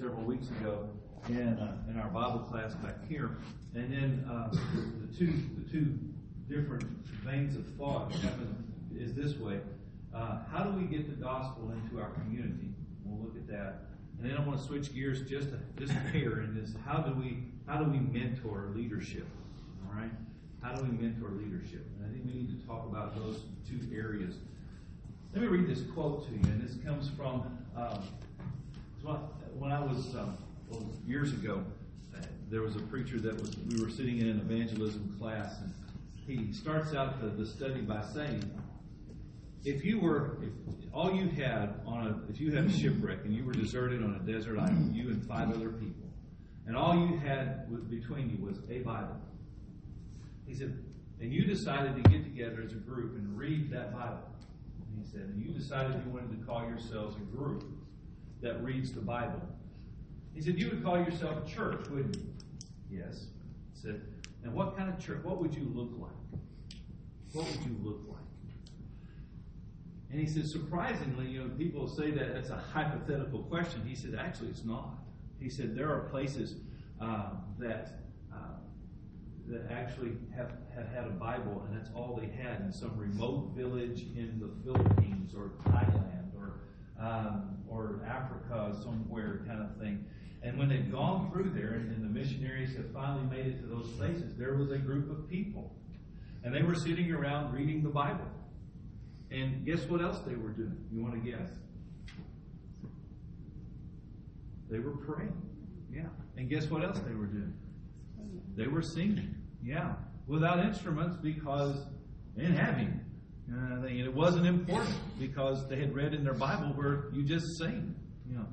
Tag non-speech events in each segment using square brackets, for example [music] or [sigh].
several weeks ago in, uh, in our Bible class back here. And then uh, the two the two different veins of thought happen is this way. Uh, how do we get the gospel into our community? We'll look at that. And then I want to switch gears just a, just hair, and is how do we how do we mentor leadership? All right, how do we mentor leadership? And I think we need to talk about those two areas. Let me read this quote to you, and this comes from um, when I was um, well, years ago. Uh, there was a preacher that was we were sitting in an evangelism class, and he starts out the, the study by saying, if you were, if all you had on a, if you had a shipwreck and you were deserted on a desert island, you and five other people, and all you had between you was a Bible. He said, and you decided to get together as a group and read that Bible. And he said, and you decided you wanted to call yourselves a group that reads the Bible. He said, you would call yourself a church, wouldn't you? Yes. He said, and what kind of church? What would you look like? What would you look like? And he said, surprisingly, you know, people say that that's a hypothetical question. He said, actually, it's not. He said, there are places uh, that uh, that actually have, have had a Bible, and that's all they had in some remote village in the Philippines or Thailand um, or Africa somewhere, kind of thing. And when they've gone through there, and, and the missionaries have finally made it to those places, there was a group of people, and they were sitting around reading the Bible. And guess what else they were doing? You want to guess? They were praying. Yeah. And guess what else they were doing? They were singing. Yeah. Without instruments because they didn't have any. Uh, it wasn't important because they had read in their Bible where you just sing. You know.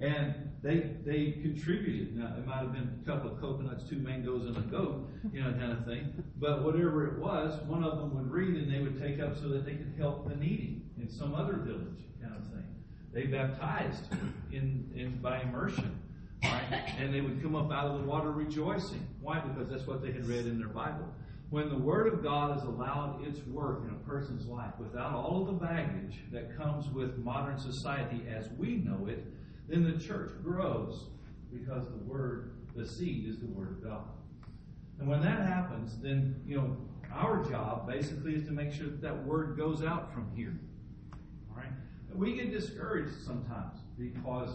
And they they contributed. Now it might have been a couple of coconuts, two mangoes, and a goat, you know, kind of thing. But whatever it was, one of them would read and they would take up so that they could help the needy in some other village, kind of thing. They baptized in, in by immersion. Right? And they would come up out of the water rejoicing. Why? Because that's what they had read in their Bible. When the Word of God is allowed its work in a person's life without all of the baggage that comes with modern society as we know it, then the church grows because the word, the seed is the word of God. And when that happens, then, you know, our job basically is to make sure that that word goes out from here. All right? We get discouraged sometimes because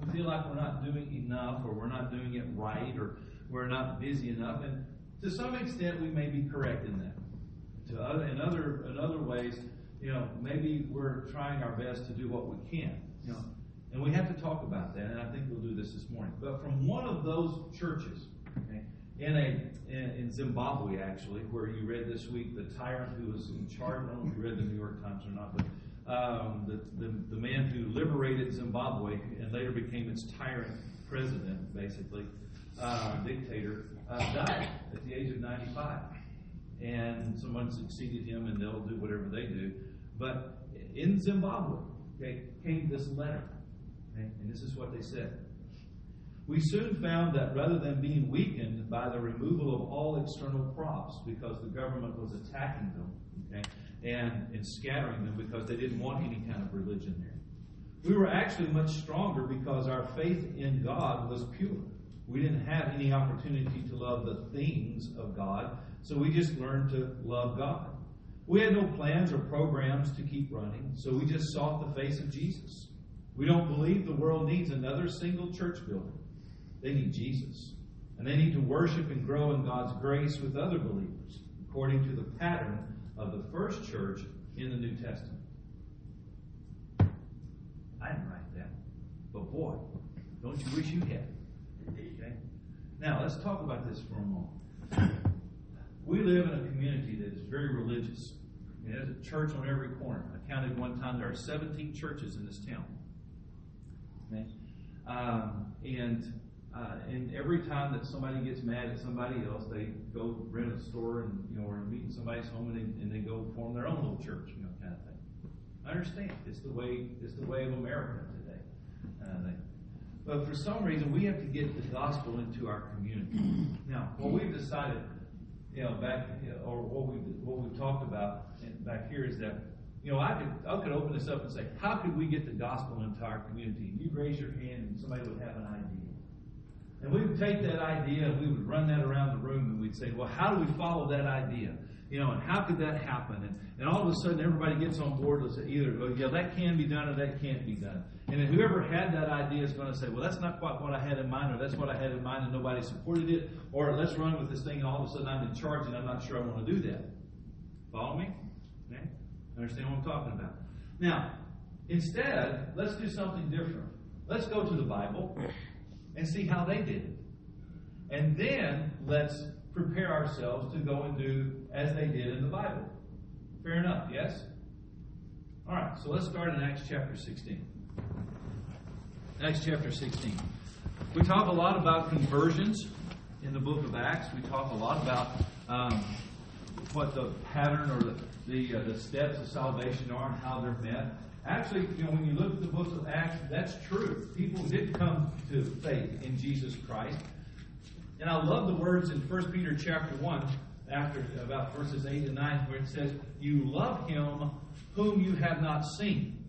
we feel like we're not doing enough or we're not doing it right or we're not busy enough. And to some extent, we may be correct in that. To other, in other in other ways, you know, maybe we're trying our best to do what we can. You know, and we have to talk about that, and I think we'll do this this morning. But from one of those churches, okay, in a in, in, Zimbabwe actually, where you read this week the tyrant who was in charge. I don't know if you read the New York Times or not, but um, the, the the man who liberated Zimbabwe and later became its tyrant president, basically uh, dictator, uh, died at the age of 95, and someone succeeded him, and they'll do whatever they do. But in Zimbabwe, okay, came this letter Okay? And this is what they said. We soon found that rather than being weakened by the removal of all external props because the government was attacking them okay, and, and scattering them because they didn't want any kind of religion there, we were actually much stronger because our faith in God was pure. We didn't have any opportunity to love the things of God, so we just learned to love God. We had no plans or programs to keep running, so we just sought the face of Jesus. We don't believe the world needs another single church building. They need Jesus. And they need to worship and grow in God's grace with other believers, according to the pattern of the first church in the New Testament. I didn't write that. But boy, don't you wish you had? Okay? Now, let's talk about this for a moment. We live in a community that is very religious. There's a church on every corner. I counted one time there are 17 churches in this town. Okay? Um, and uh, and every time that somebody gets mad at somebody else, they go rent a store and you know or meet in somebody's home and they, and they go form their own little church, you know, kind of thing. I understand it's the way it's the way of America today. Uh, but for some reason, we have to get the gospel into our community. [clears throat] Now, what we've decided, you know, back or what we what we've talked about back here is that You know, I could I could open this up and say, how could we get the gospel into our community? You raise your hand and somebody would have an idea. And we would take that idea and we would run that around the room and we'd say, well, how do we follow that idea? You know, and how could that happen? And, and all of a sudden everybody gets on board with either, oh, yeah, that can be done or that can't be done. And whoever had that idea is going to say, well, that's not quite what I had in mind, or that's what I had in mind and nobody supported it, or let's run with this thing and all of a sudden I'm in charge and I'm not sure I want to do that. Follow me? Okay? Understand what I'm talking about? Now, instead, let's do something different. Let's go to the Bible and see how they did it. And then let's prepare ourselves to go and do as they did in the Bible. Fair enough, yes? All right, so let's start in Acts chapter 16. Acts chapter 16. We talk a lot about conversions in the book of Acts. We talk a lot about um, what the pattern or the, the, uh, the steps of salvation are and how they're met. Actually, you know, when you look at the books of Acts, that's true. People did come to faith in Jesus Christ. And I love the words in 1 Peter chapter 1, after about verses 8 and 9, where it says, You love him whom you have not seen.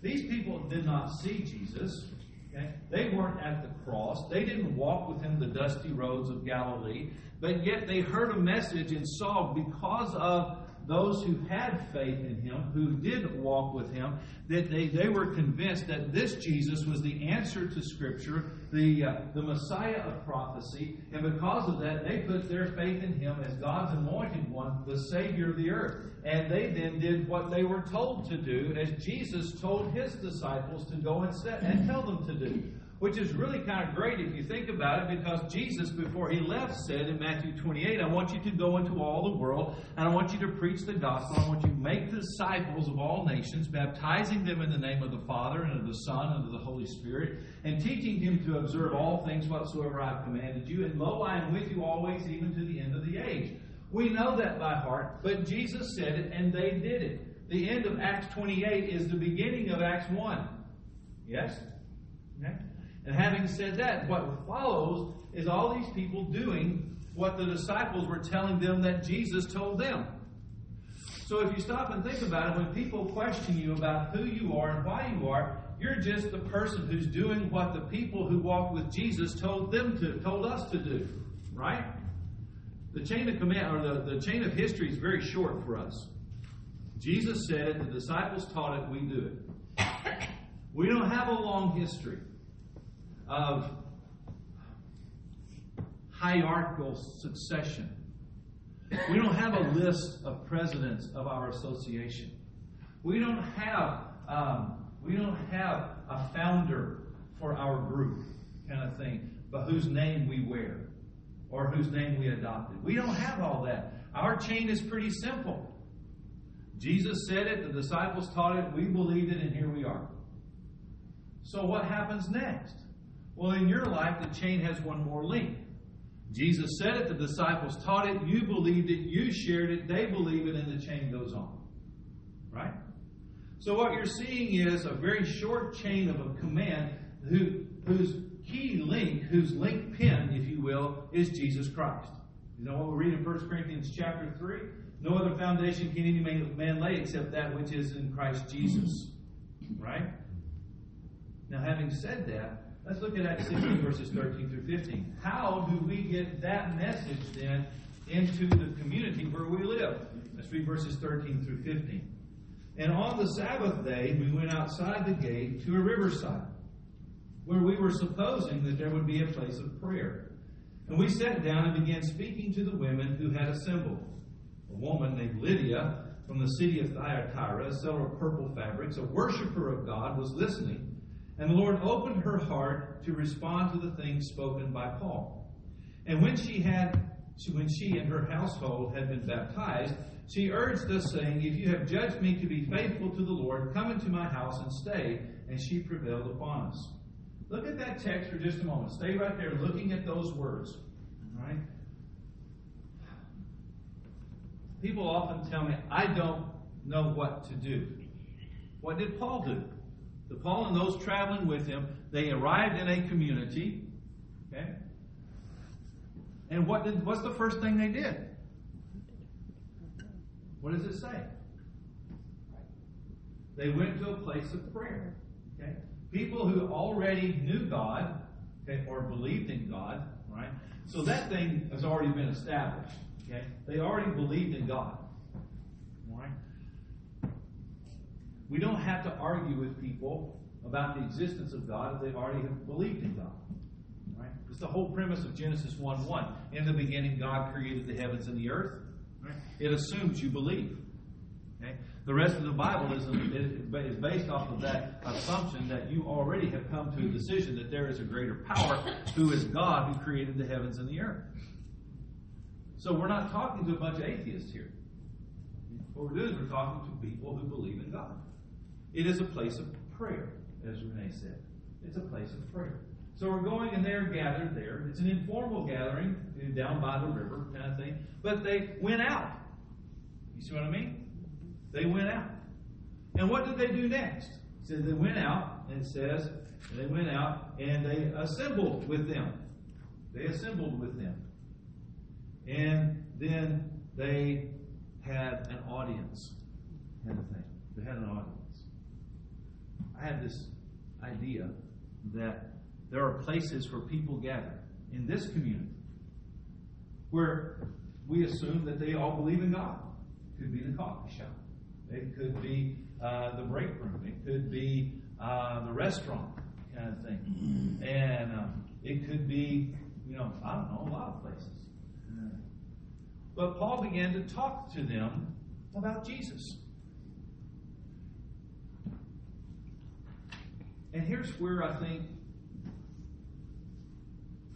These people did not see Jesus. Okay? They weren't at the cross. They didn't walk with him the dusty roads of Galilee. But yet they heard a message and saw because of those who had faith in him, who did walk with him, that they, they were convinced that this Jesus was the answer to Scripture, the, uh, the Messiah of prophecy, and because of that, they put their faith in him as God's anointed one, the Savior of the earth. And they then did what they were told to do, as Jesus told his disciples to go and, set, and tell them to do which is really kind of great if you think about it because Jesus, before he left, said in Matthew 28, I want you to go into all the world and I want you to preach the gospel. I want you to make disciples of all nations, baptizing them in the name of the Father and of the Son and of the Holy Spirit, and teaching them to observe all things whatsoever I've commanded you. And lo, I am with you always, even to the end of the age. We know that by heart, but Jesus said it and they did it. The end of Acts 28 is the beginning of Acts 1. Yes? Okay? And having said that, what follows is all these people doing what the disciples were telling them that Jesus told them. So if you stop and think about it, when people question you about who you are and why you are, you're just the person who's doing what the people who walked with Jesus told them to, told us to do. Right? The chain of command or the, the chain of history is very short for us. Jesus said it, the disciples taught it, we do it. We don't have a long history of hierarchical succession. We don't have a list of presidents of our association. We don't have um, we don't have a founder for our group kind of thing, but whose name we wear or whose name we adopted. We don't have all that. Our chain is pretty simple. Jesus said it, the disciples taught it, we believed it, and here we are. So what happens next? Well, in your life, the chain has one more link. Jesus said it, the disciples taught it, you believed it, you shared it, they believe it, and the chain goes on. Right? So what you're seeing is a very short chain of a command who, whose key link, whose link pin, if you will, is Jesus Christ. You know what we read in 1 Corinthians chapter 3? No other foundation can any man lay except that which is in Christ Jesus. Right? Now, having said that, Let's look at Acts 16, verses 13 through 15. How do we get that message then into the community where we live? Let's read verses 13 through 15. And on the Sabbath day, we went outside the gate to a riverside, where we were supposing that there would be a place of prayer. And we sat down and began speaking to the women who had assembled. A woman named Lydia from the city of Thyatira, a seller of purple fabrics, a worshiper of God, was listening and the Lord opened her heart to respond to the things spoken by Paul. And when she had when she and her household had been baptized, she urged us, saying, If you have judged me to be faithful to the Lord, come into my house and stay. And she prevailed upon us. Look at that text for just a moment. Stay right there looking at those words. All right? People often tell me, I don't know what to do. What did Paul do? The Paul and those traveling with him, they arrived in a community. Okay? And what did what's the first thing they did? What does it say? They went to a place of prayer. Okay? People who already knew God, okay, or believed in God, right? So that thing has already been established. Okay? They already believed in God. Right? We don't have to argue with people about the existence of God if they already have believed in God. Right? It's the whole premise of Genesis 1 1. In the beginning, God created the heavens and the earth. Right? It assumes you believe. Okay? The rest of the Bible is, is based off of that assumption that you already have come to a decision that there is a greater power who is God who created the heavens and the earth. So we're not talking to a bunch of atheists here. What we're doing is we're talking to people who believe in God. It is a place of prayer, as Renee said. It's a place of prayer. So we're going and they're gathered there. It's an informal gathering down by the river kind of thing. But they went out. You see what I mean? They went out. And what did they do next? It they went out, and it says they went out and they assembled with them. They assembled with them. And then they had an audience, kind of thing. They had an audience. I had this idea that there are places where people gather in this community where we assume that they all believe in God. It could be the coffee shop. It could be uh, the break room. It could be uh, the restaurant kind of thing. And um, it could be, you know, I don't know, a lot of places. But Paul began to talk to them about Jesus. And here's where I think,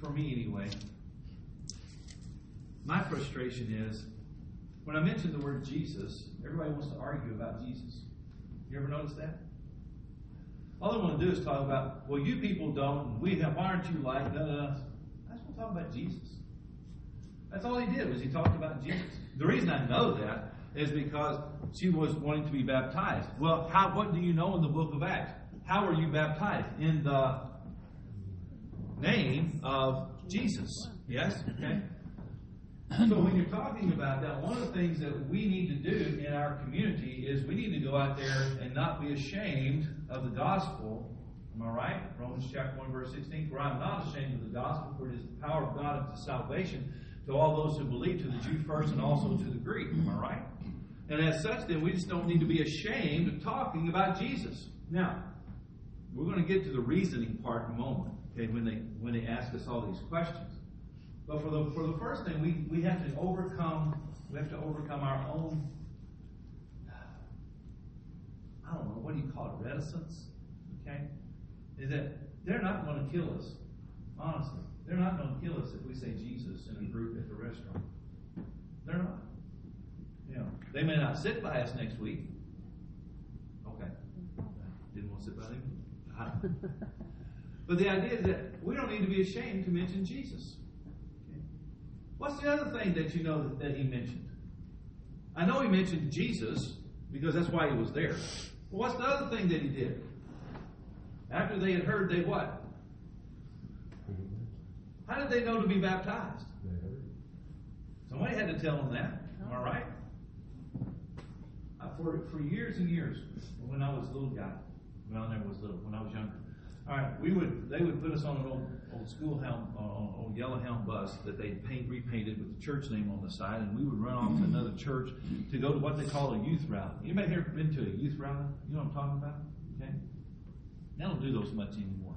for me anyway, my frustration is when I mention the word Jesus, everybody wants to argue about Jesus. You ever notice that? All they want to do is talk about, well, you people don't, and we have, why aren't you like, da. I just want to talk about Jesus. That's all he did was he talked about Jesus. The reason I know that is because she was wanting to be baptized. Well, how? What do you know in the book of Acts? How are you baptized? In the name of Jesus. Yes. Okay. So when you're talking about that, one of the things that we need to do in our community is we need to go out there and not be ashamed of the gospel. Am I right? Romans chapter 1, verse 16. For I'm not ashamed of the gospel, for it is the power of God unto salvation to all those who believe, to the Jew first and also to the Greek. Am I right? And as such, then, we just don't need to be ashamed of talking about Jesus. Now, we're going to get to the reasoning part in a moment, okay, when they when they ask us all these questions. But for the for the first thing, we, we have to overcome we have to overcome our own I don't know, what do you call it, reticence? Okay? Is that they're not going to kill us, honestly. They're not going to kill us if we say Jesus in a group at the restaurant. They're not. You know, they may not sit by us next week. Okay. Didn't want to sit by them. [laughs] but the idea is that we don't need to be ashamed to mention Jesus. Okay. What's the other thing that you know that, that he mentioned? I know he mentioned Jesus because that's why he was there. But what's the other thing that he did? After they had heard, they what? How did they know to be baptized? Somebody had to tell them that. Am I right? for, for years and years, when I was a little guy, well, I was little, when I was younger. All right, we would they would put us on an old old school helm, uh, old yellow helm bus that they paint repainted with the church name on the side, and we would run off to another church to go to what they call a youth rally. Anybody here been to a youth rally? You know what I'm talking about? Okay, they don't do those much anymore.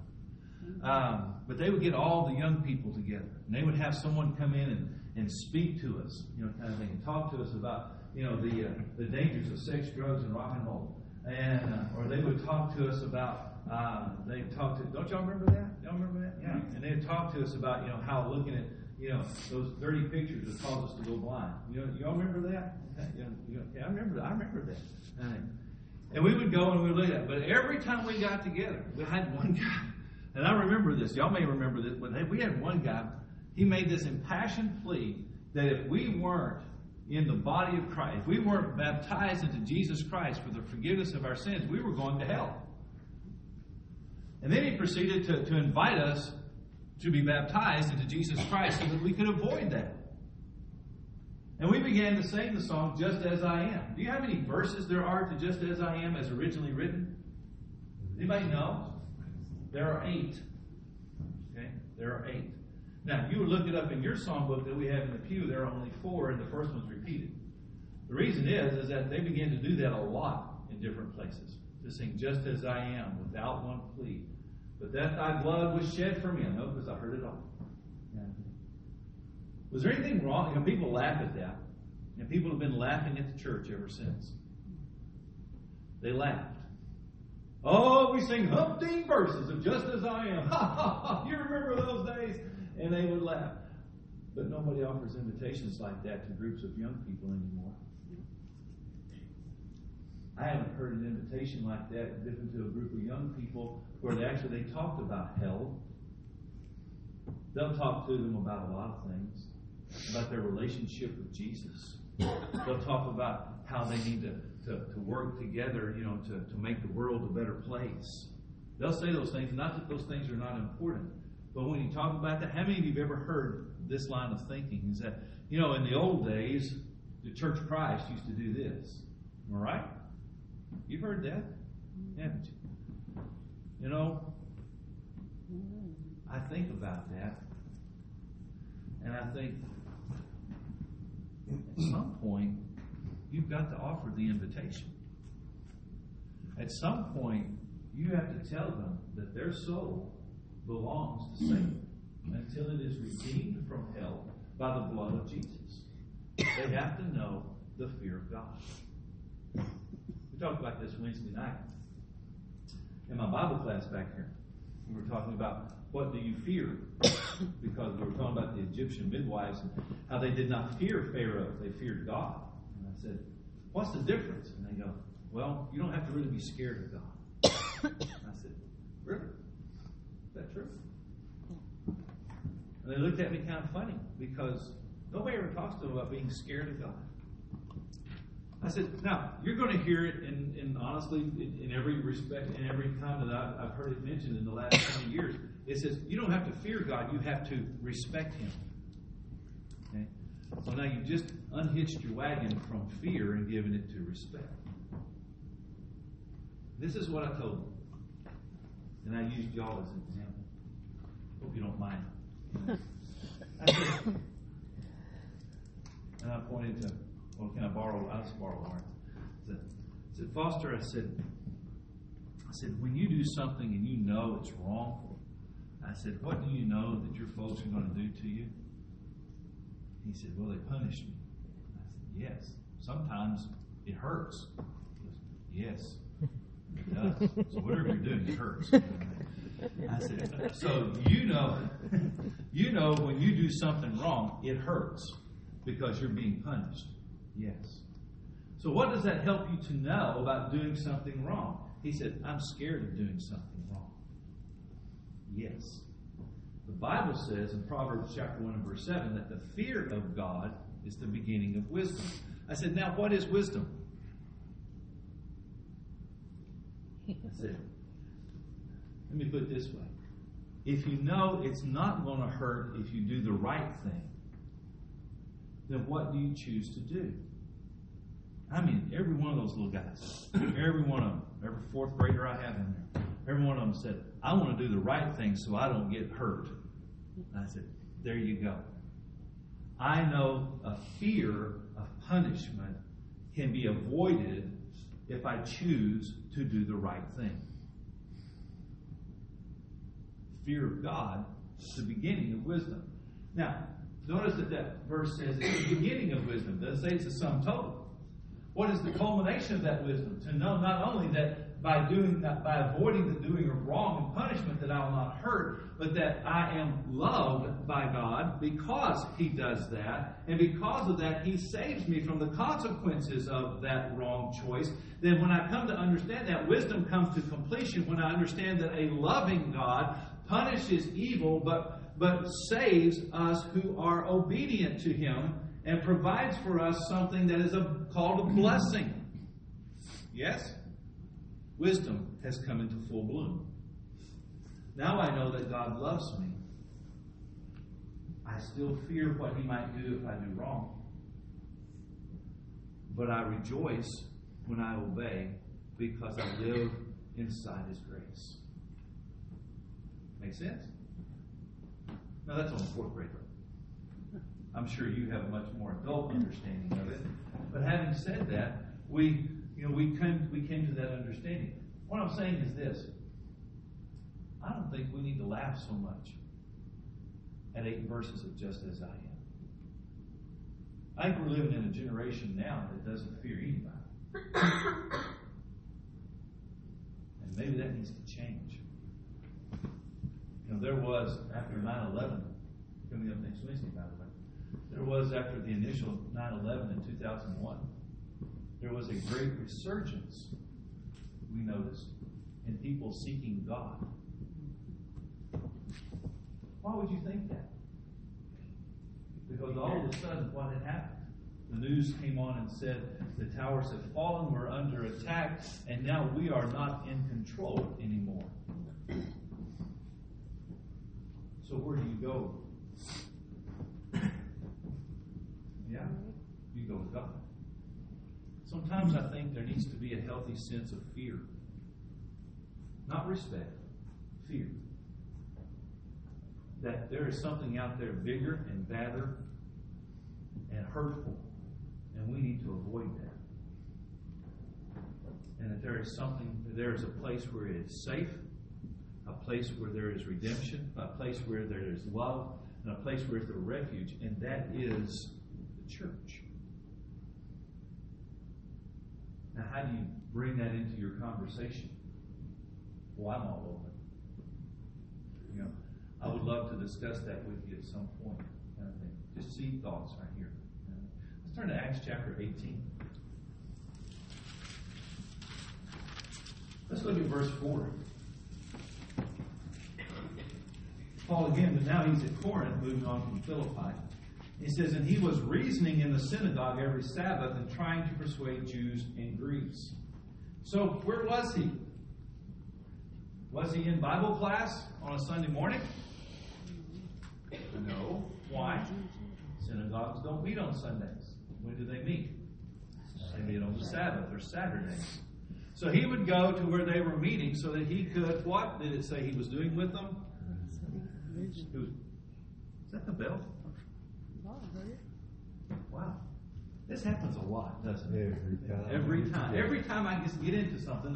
Um, but they would get all the young people together, and they would have someone come in and, and speak to us, you know, kind of thing, and talk to us about, you know, the uh, the dangers of sex, drugs, and rock and roll, and uh, or they would talk to us about. Uh, they talked to. Don't y'all remember that? Y'all remember that? Yeah. And they'd talk to us about, you know, how looking at, you know, those dirty pictures would cause us to go blind. You know, y'all remember that? Know, yeah, I remember. I remember that. And we would go and we would look at it. But every time we got together, we had one [laughs] guy and I remember this. Y'all may remember this, but we had one guy, he made this impassioned plea that if we weren't in the body of Christ, if we weren't baptized into Jesus Christ for the forgiveness of our sins, we were going to hell. And then he proceeded to, to invite us to be baptized into Jesus Christ so that we could avoid that. And we began to sing the song, Just As I Am. Do you have any verses there are to Just As I Am as originally written? Anybody know? There are eight. Okay? There are eight. Now, if you look it up in your songbook that we have in the pew, there are only four, and the first one's repeated. The reason is, is that they began to do that a lot in different places. To sing just as I am, without one plea. But that thy blood was shed for me. I know because I heard it all. Yeah. Was there anything wrong? You know, people laugh at that. And people have been laughing at the church ever since. They laughed. Oh, we sing umpteen verses of just as I am. Ha ha ha! You remember those days? And they would laugh. But nobody offers invitations like that to groups of young people anymore. I haven't heard an invitation like that given to a group of young people where they actually they talked about hell. They'll talk to them about a lot of things, about their relationship with Jesus. They'll talk about how they need to, to, to work together, you know, to, to make the world a better place. They'll say those things, not that those things are not important. But when you talk about that, how many of you have ever heard this line of thinking? Is that, you know, in the old days, the Church of Christ used to do this. All right? You've heard that, haven't you? You know, I think about that, and I think at some point you've got to offer the invitation. At some point, you have to tell them that their soul belongs to Satan until it is redeemed from hell by the blood of Jesus. They have to know the fear of God. We talked about this Wednesday night in my Bible class back here. We were talking about what do you fear? because we were talking about the Egyptian midwives and how they did not fear Pharaoh, they feared God. And I said, What's the difference? And they go, Well, you don't have to really be scared of God. I said, Really? Is that true? And they looked at me kind of funny because nobody ever talks to them about being scared of God. I said, now, you're going to hear it in, in honestly, in, in, every respect, in every time that I've, I've heard it mentioned in the last 20 years. It says, you don't have to fear God, you have to respect Him. Okay? So now you've just unhitched your wagon from fear and given it to respect. This is what I told them. And I used y'all as an example. Hope you don't mind. [coughs] And I pointed to well, can I borrow? I just borrow Lawrence. I said, Foster, I said, I said, when you do something and you know it's wrong, I said, what do you know that your folks are going to do to you? He said, well, they punish me. I said, yes. Sometimes it hurts. Goes, yes, it does. So whatever you're doing, it hurts. I said, so you know, you know when you do something wrong, it hurts because you're being punished. Yes. So, what does that help you to know about doing something wrong? He said, I'm scared of doing something wrong. Yes. The Bible says in Proverbs chapter 1 and verse 7 that the fear of God is the beginning of wisdom. I said, Now, what is wisdom? I said, Let me put it this way. If you know it's not going to hurt if you do the right thing, then what do you choose to do? I mean, every one of those little guys, every one of them, every fourth grader I have in there, every one of them said, I want to do the right thing so I don't get hurt. And I said, There you go. I know a fear of punishment can be avoided if I choose to do the right thing. Fear of God is the beginning of wisdom. Now, notice that that verse says it's the beginning of wisdom. It doesn't say it's the sum total. What is the culmination of that wisdom? To know not only that by doing that, by avoiding the doing of wrong and punishment that I will not hurt, but that I am loved by God because He does that, and because of that He saves me from the consequences of that wrong choice. Then when I come to understand that, wisdom comes to completion when I understand that a loving God punishes evil, but but saves us who are obedient to Him and provides for us something that is a, called a blessing. Yes? Wisdom has come into full bloom. Now I know that God loves me. I still fear what He might do if I do wrong. but I rejoice when I obey because I live inside His grace. Make sense? Now that's on fourth grade level. I'm sure you have a much more adult understanding of it. But having said that, we you know we came we came to that understanding. What I'm saying is this. I don't think we need to laugh so much at eight verses of just as I am. I think we're living in a generation now that doesn't fear anybody. [coughs] and maybe that needs to change. You know, there was, after 9 11, coming up next Wednesday, by the way, there was, after the initial 9 11 in 2001, there was a great resurgence, we noticed, in people seeking God. Why would you think that? Because all of a sudden, what had happened? The news came on and said the towers have fallen, we're under attack, and now we are not in control anymore. So where do you go? Yeah, you go with God. Sometimes I think there needs to be a healthy sense of fear. Not respect, fear. That there is something out there bigger and badder and hurtful, and we need to avoid that. And that there is something, there is a place where it is safe, a place where there is redemption, a place where there is love, and a place where there is a refuge, and that is the church. Now, how do you bring that into your conversation? Well, I'm all open. You know, I would love to discuss that with you at some point. Kind of thing. Just seed thoughts right here. Let's turn to Acts chapter 18. Let's look at verse 4. Paul again, but now he's at Corinth, moving on from Philippi. He says, And he was reasoning in the synagogue every Sabbath and trying to persuade Jews and Greeks. So, where was he? Was he in Bible class on a Sunday morning? No. Why? Synagogues don't meet on Sundays. When do they meet? They meet on the Sabbath or Saturdays. So he would go to where they were meeting so that he could, what did it say he was doing with them? Is that the bell? Wow. This happens a lot, doesn't it? Every time. Every time. Every time I just get into something.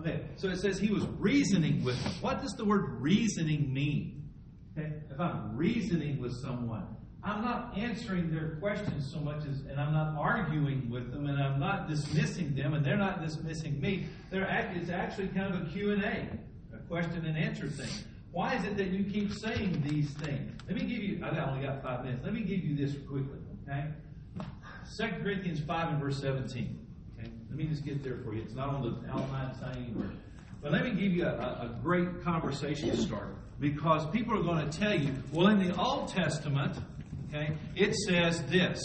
Okay, so it says he was reasoning with them. What does the word reasoning mean? Okay, if I'm reasoning with someone, I'm not answering their questions so much as, and I'm not arguing with them, and I'm not dismissing them, and they're not dismissing me. They're act, it's actually kind of a Q&A, a question and answer thing. Why is it that you keep saying these things? Let me give you, I've only got five minutes. Let me give you this quickly, okay? 2 Corinthians 5 and verse 17. Okay? Let me just get there for you. It's not on the outline sign anywhere. But let me give you a, a great conversation starter. Because people are going to tell you, well, in the Old Testament, okay, it says this,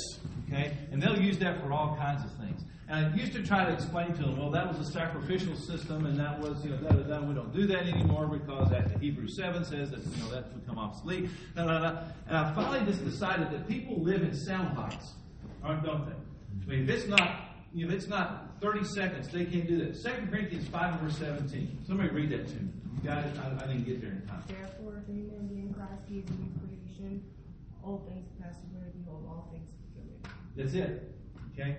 okay? And they'll use that for all kinds of things. And I used to try to explain to them, well, that was a sacrificial system, and that was, you know, that, that, we don't do that anymore because that Hebrews 7 says that, you know, that's become obsolete. No, no, no. And I finally just decided that people live in sound bites, aren't, don't they? I mean, if it's not, you if it's not 30 seconds, they can't do that. 2 Corinthians 5 and verse 17. Somebody read that to me. You got it? I, I didn't get there in time. Therefore, if any man be in Christ, he is a new creation. Old things pass away, behold, all things become new. That's it. Okay?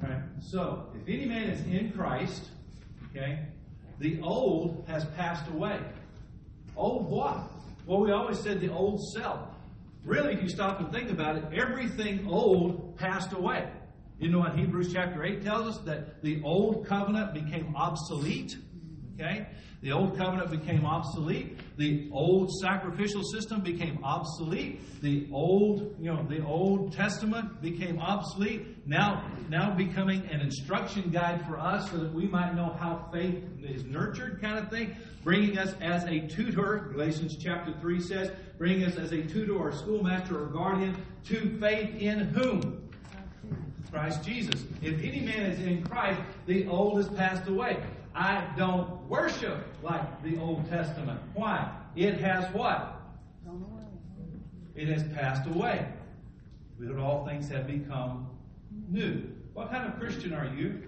Right. So, if any man is in Christ, okay, the old has passed away. Old what? Well, we always said the old self. Really, if you stop and think about it, everything old passed away. You know what Hebrews chapter 8 tells us? That the old covenant became obsolete. Okay? The old covenant became obsolete. The old sacrificial system became obsolete. The old, you know, the Old Testament became obsolete. Now, now becoming an instruction guide for us so that we might know how faith is nurtured, kind of thing. Bringing us as a tutor, Galatians chapter 3 says, bringing us as a tutor or schoolmaster or guardian to faith in whom? Christ Jesus. If any man is in Christ, the old has passed away. I don't worship like the Old Testament. Why? It has what? It has passed away. But all things have become new. What kind of Christian are you?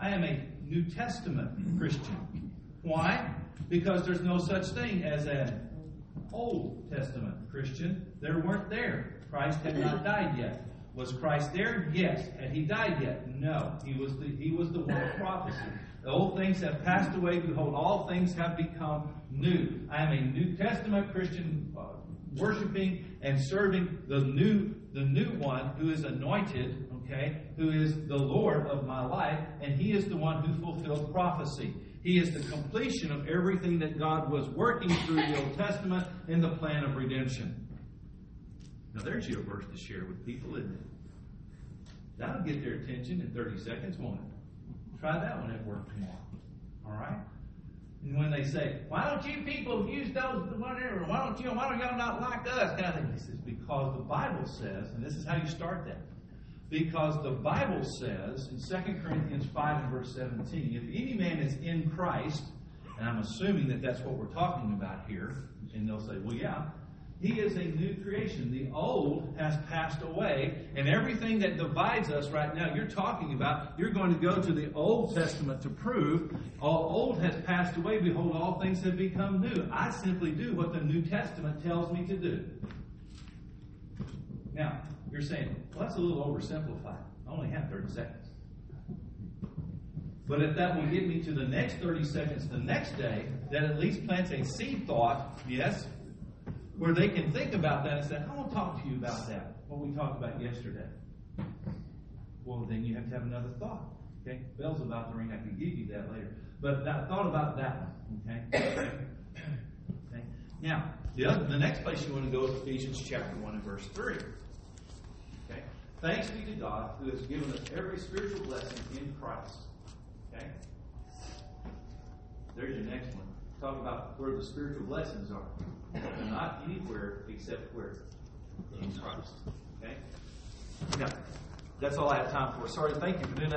I am a New Testament Christian. Why? Because there's no such thing as an Old Testament Christian. There weren't there. Christ had not died yet. Was Christ there? Yes. Had he died yet? No. He was the he was the one of prophecy. The old things have passed away. Behold, all things have become new. I am a New Testament Christian, uh, worshiping and serving the new the new one who is anointed. Okay, who is the Lord of my life, and He is the one who fulfilled prophecy. He is the completion of everything that God was working through the Old Testament in the plan of redemption. Now, there's your verse to share with people, isn't it? That'll get their attention in 30 seconds, won't it? Try that one at work tomorrow. All right? And when they say, "Why don't you people use those whatever? Why don't you? Why don't y'all not like us?" Kind of thing. He says, "Because the Bible says, and this is how you start that." Because the Bible says in 2 Corinthians 5 and verse 17, if any man is in Christ, and I'm assuming that that's what we're talking about here, and they'll say, well, yeah, he is a new creation. The old has passed away, and everything that divides us right now, you're talking about, you're going to go to the Old Testament to prove all old has passed away. Behold, all things have become new. I simply do what the New Testament tells me to do. Now, you're saying, well, that's a little oversimplified. I only have 30 seconds. But if that will get me to the next 30 seconds the next day, that at least plants a seed thought, yes, where they can think about that and say, I want to talk to you about that, what we talked about yesterday. Well, then you have to have another thought. Okay? Bell's about to ring. I can give you that later. But that thought about that one. Okay? okay? Now, the, other, the next place you want to go is Ephesians chapter 1 and verse 3. Okay? Thanks be to God who has given us every spiritual blessing in Christ. Okay? There's your next one. Talk about where the spiritual blessings are. Not anywhere except where? In Christ. Okay? Now, that's all I have time for. Sorry, thank you for doing that.